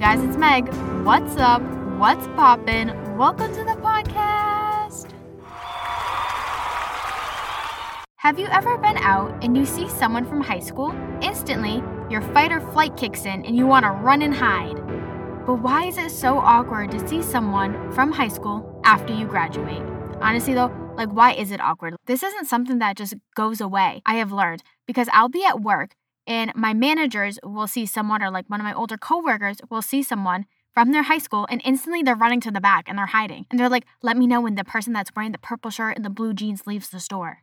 guys, it's Meg. What's up? What's poppin'? Welcome to the podcast. Have you ever been out and you see someone from high school? Instantly, your fight or flight kicks in and you want to run and hide. But why is it so awkward to see someone from high school after you graduate? Honestly, though, like, why is it awkward? This isn't something that just goes away. I have learned because I'll be at work and my managers will see someone, or like one of my older coworkers will see someone from their high school, and instantly they're running to the back and they're hiding. And they're like, let me know when the person that's wearing the purple shirt and the blue jeans leaves the store.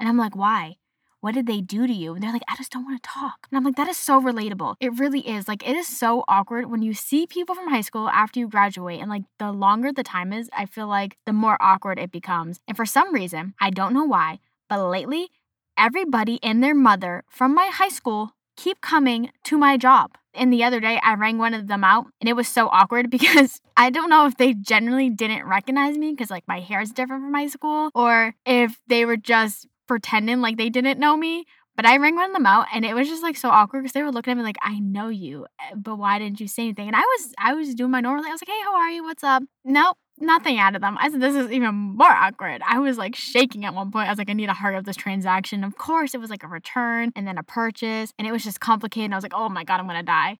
And I'm like, why? What did they do to you? And they're like, I just don't want to talk. And I'm like, that is so relatable. It really is. Like, it is so awkward when you see people from high school after you graduate. And like, the longer the time is, I feel like the more awkward it becomes. And for some reason, I don't know why, but lately, everybody and their mother from my high school keep coming to my job. And the other day, I rang one of them out, and it was so awkward because I don't know if they generally didn't recognize me because, like, my hair is different from high school, or if they were just pretending like they didn't know me. But I rang one of them out, and it was just like so awkward because they were looking at me like, "I know you, eh, but why didn't you say anything?" And I was, I was doing my normal. I was like, "Hey, how are you? What's up?" Nope, nothing out of them. I said, this is even more awkward. I was like shaking at one point. I was like, I need to hurry up this transaction. Of course, it was like a return and then a purchase, and it was just complicated. I was like, oh my God, I'm gonna die.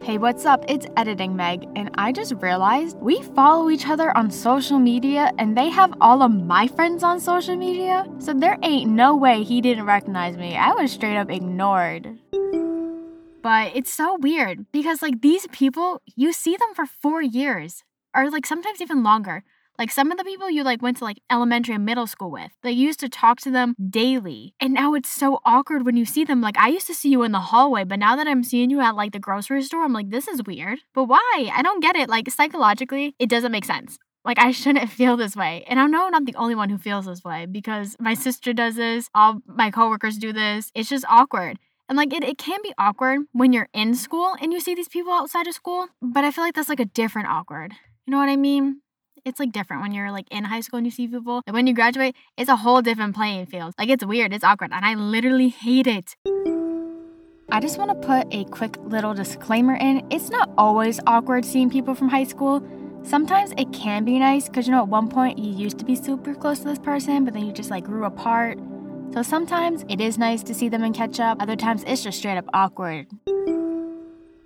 Hey, what's up? It's Editing Meg, and I just realized we follow each other on social media, and they have all of my friends on social media. So there ain't no way he didn't recognize me. I was straight up ignored. But it's so weird because, like, these people, you see them for four years or like sometimes even longer. Like some of the people you like went to like elementary and middle school with, they used to talk to them daily. And now it's so awkward when you see them. Like I used to see you in the hallway, but now that I'm seeing you at like the grocery store, I'm like, this is weird. But why? I don't get it. Like psychologically, it doesn't make sense. Like I shouldn't feel this way. And I know I'm not the only one who feels this way because my sister does this, all my coworkers do this. It's just awkward. And like it, it can be awkward when you're in school and you see these people outside of school, but I feel like that's like a different awkward. You know what I mean? It's like different when you're like in high school and you see people. And when you graduate, it's a whole different playing field. Like it's weird, it's awkward, and I literally hate it. I just want to put a quick little disclaimer in. It's not always awkward seeing people from high school. Sometimes it can be nice because you know at one point you used to be super close to this person, but then you just like grew apart. So sometimes it is nice to see them and catch up. Other times it's just straight up awkward.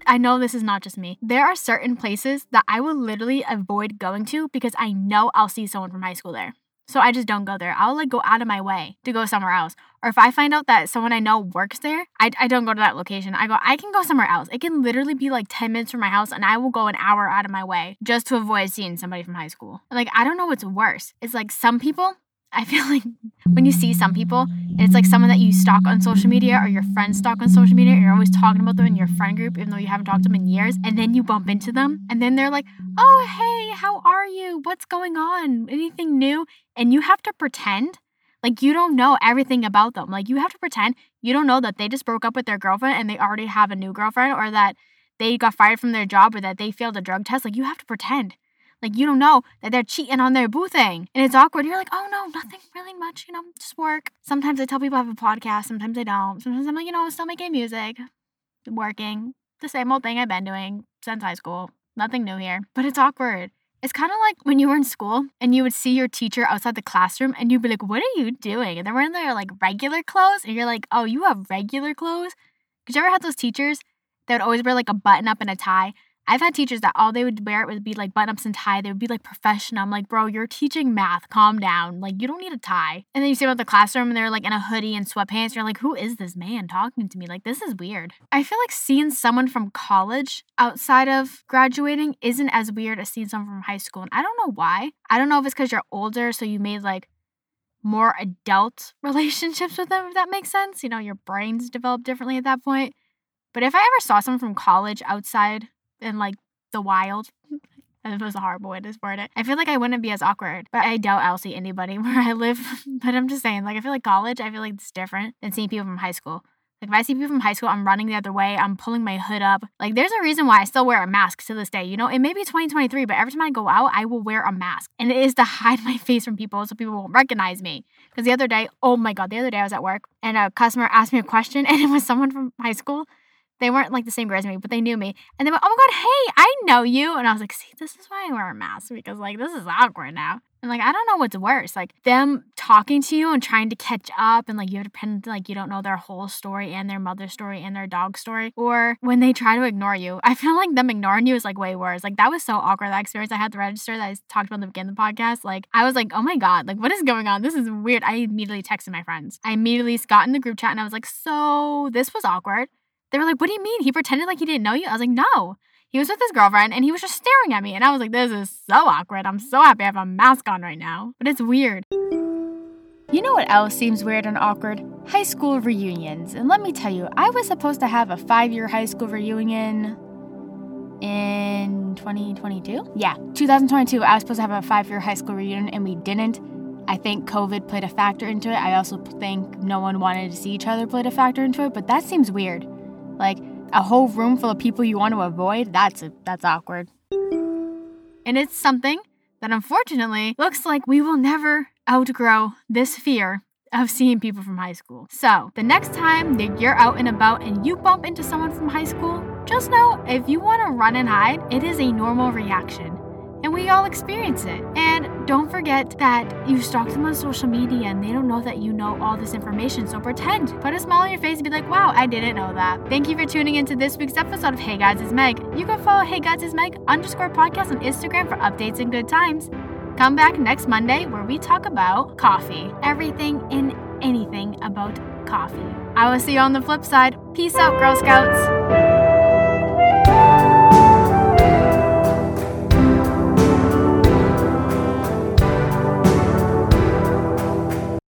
I know this is not just me. There are certain places that I will literally avoid going to because I know I'll see someone from high school there. So I just don't go there. I'll like go out of my way to go somewhere else. Or if I find out that someone I know works there, I, I don't go to that location. I go, I can go somewhere else. It can literally be like 10 minutes from my house and I will go an hour out of my way just to avoid seeing somebody from high school. Like, I don't know what's worse. It's like some people I feel like when you see some people, it's like someone that you stalk on social media or your friends stalk on social media, and you're always talking about them in your friend group, even though you haven't talked to them in years, and then you bump into them, and then they're like, oh, hey, how are you? What's going on? Anything new? And you have to pretend like you don't know everything about them. Like you have to pretend you don't know that they just broke up with their girlfriend and they already have a new girlfriend, or that they got fired from their job, or that they failed a drug test. Like you have to pretend. Like you don't know that they're cheating on their boo thing. And it's awkward. You're like, oh no, nothing really much, you know, just work. Sometimes I tell people I have a podcast, sometimes I don't. Sometimes I'm like, you know, I'm still making music, working. The same old thing I've been doing since high school. Nothing new here. But it's awkward. It's kind of like when you were in school and you would see your teacher outside the classroom and you'd be like, what are you doing? And they're wearing their like regular clothes. And you're like, oh, you have regular clothes? Did you ever have those teachers that would always wear like a button up and a tie? I've had teachers that all they would wear it would be like button ups and tie. They would be like professional. I'm like, bro, you're teaching math. Calm down. Like, you don't need a tie. And then you see them at the classroom and they're like in a hoodie and sweatpants. You're like, who is this man talking to me? Like, this is weird. I feel like seeing someone from college outside of graduating isn't as weird as seeing someone from high school. And I don't know why. I don't know if it's because you're older, so you made like more adult relationships with them, if that makes sense. You know, your brains develop differently at that point. But if I ever saw someone from college outside in like the wild. That was a horrible way to word it. I feel like I wouldn't be as awkward, but I doubt I'll see anybody where I live. but I'm just saying, like, I feel like college, I feel like it's different than seeing people from high school. Like, if I see people from high school, I'm running the other way, I'm pulling my hood up. Like, there's a reason why I still wear a mask to this day. You know, it may be 2023, but every time I go out, I will wear a mask. And it is to hide my face from people so people won't recognize me. Because the other day, oh my God, the other day I was at work and a customer asked me a question and it was someone from high school They weren't like the same grade as me, but they knew me. And they went, Oh my God, hey, I know you. And I was like, See, this is why I wear a mask because like this is awkward now. And like, I don't know what's worse, like them talking to you and trying to catch up, and like you have to pretend like you don't know their whole story and their mother's story and their dog story, or when they try to ignore you. I feel like them ignoring you is like way worse. Like that was so awkward. That experience I had the register that I talked about in the beginning of the podcast. Like I was like, oh my god, like what is going on? This is weird. I immediately texted my friends. I immediately got in the group chat and I was like, so this was awkward. They were like, what do you mean? He pretended like he didn't know you. I was like, no he was with his girlfriend and he was just staring at me. And I was like, this is so awkward. I'm so happy I have a mask on right now. But it's weird. You know what else seems weird and awkward? High school reunions. And let me tell you, I was supposed to have a five year high school reunion in 2022. Yeah, 2022. I was supposed to have a five year high school reunion and we didn't. I think COVID played a factor into it. I also think no one wanted to see each other played a factor into it, but that seems weird. Like, a whole room full of people you want to avoid, that's a, that's awkward. And it's something that unfortunately looks like we will never outgrow this fear of seeing people from high school. So, the next time that you're out and about and you bump into someone from high school, just know if you want to run and hide, it is a normal reaction and we all experience it. And don't forget that you stalk them on social media and they don't know that you know all this information. So pretend, put a smile on your face and be like, wow, I didn't know that. Thank you for tuning into this week's episode of Hey Guys, it's Meg. You can follow Hey Guys, it's Meg underscore podcast on Instagram for updates and good times. Come back next Monday where we talk about coffee, everything and anything about coffee. I will see you on the flip side. Peace out, Girl Scouts.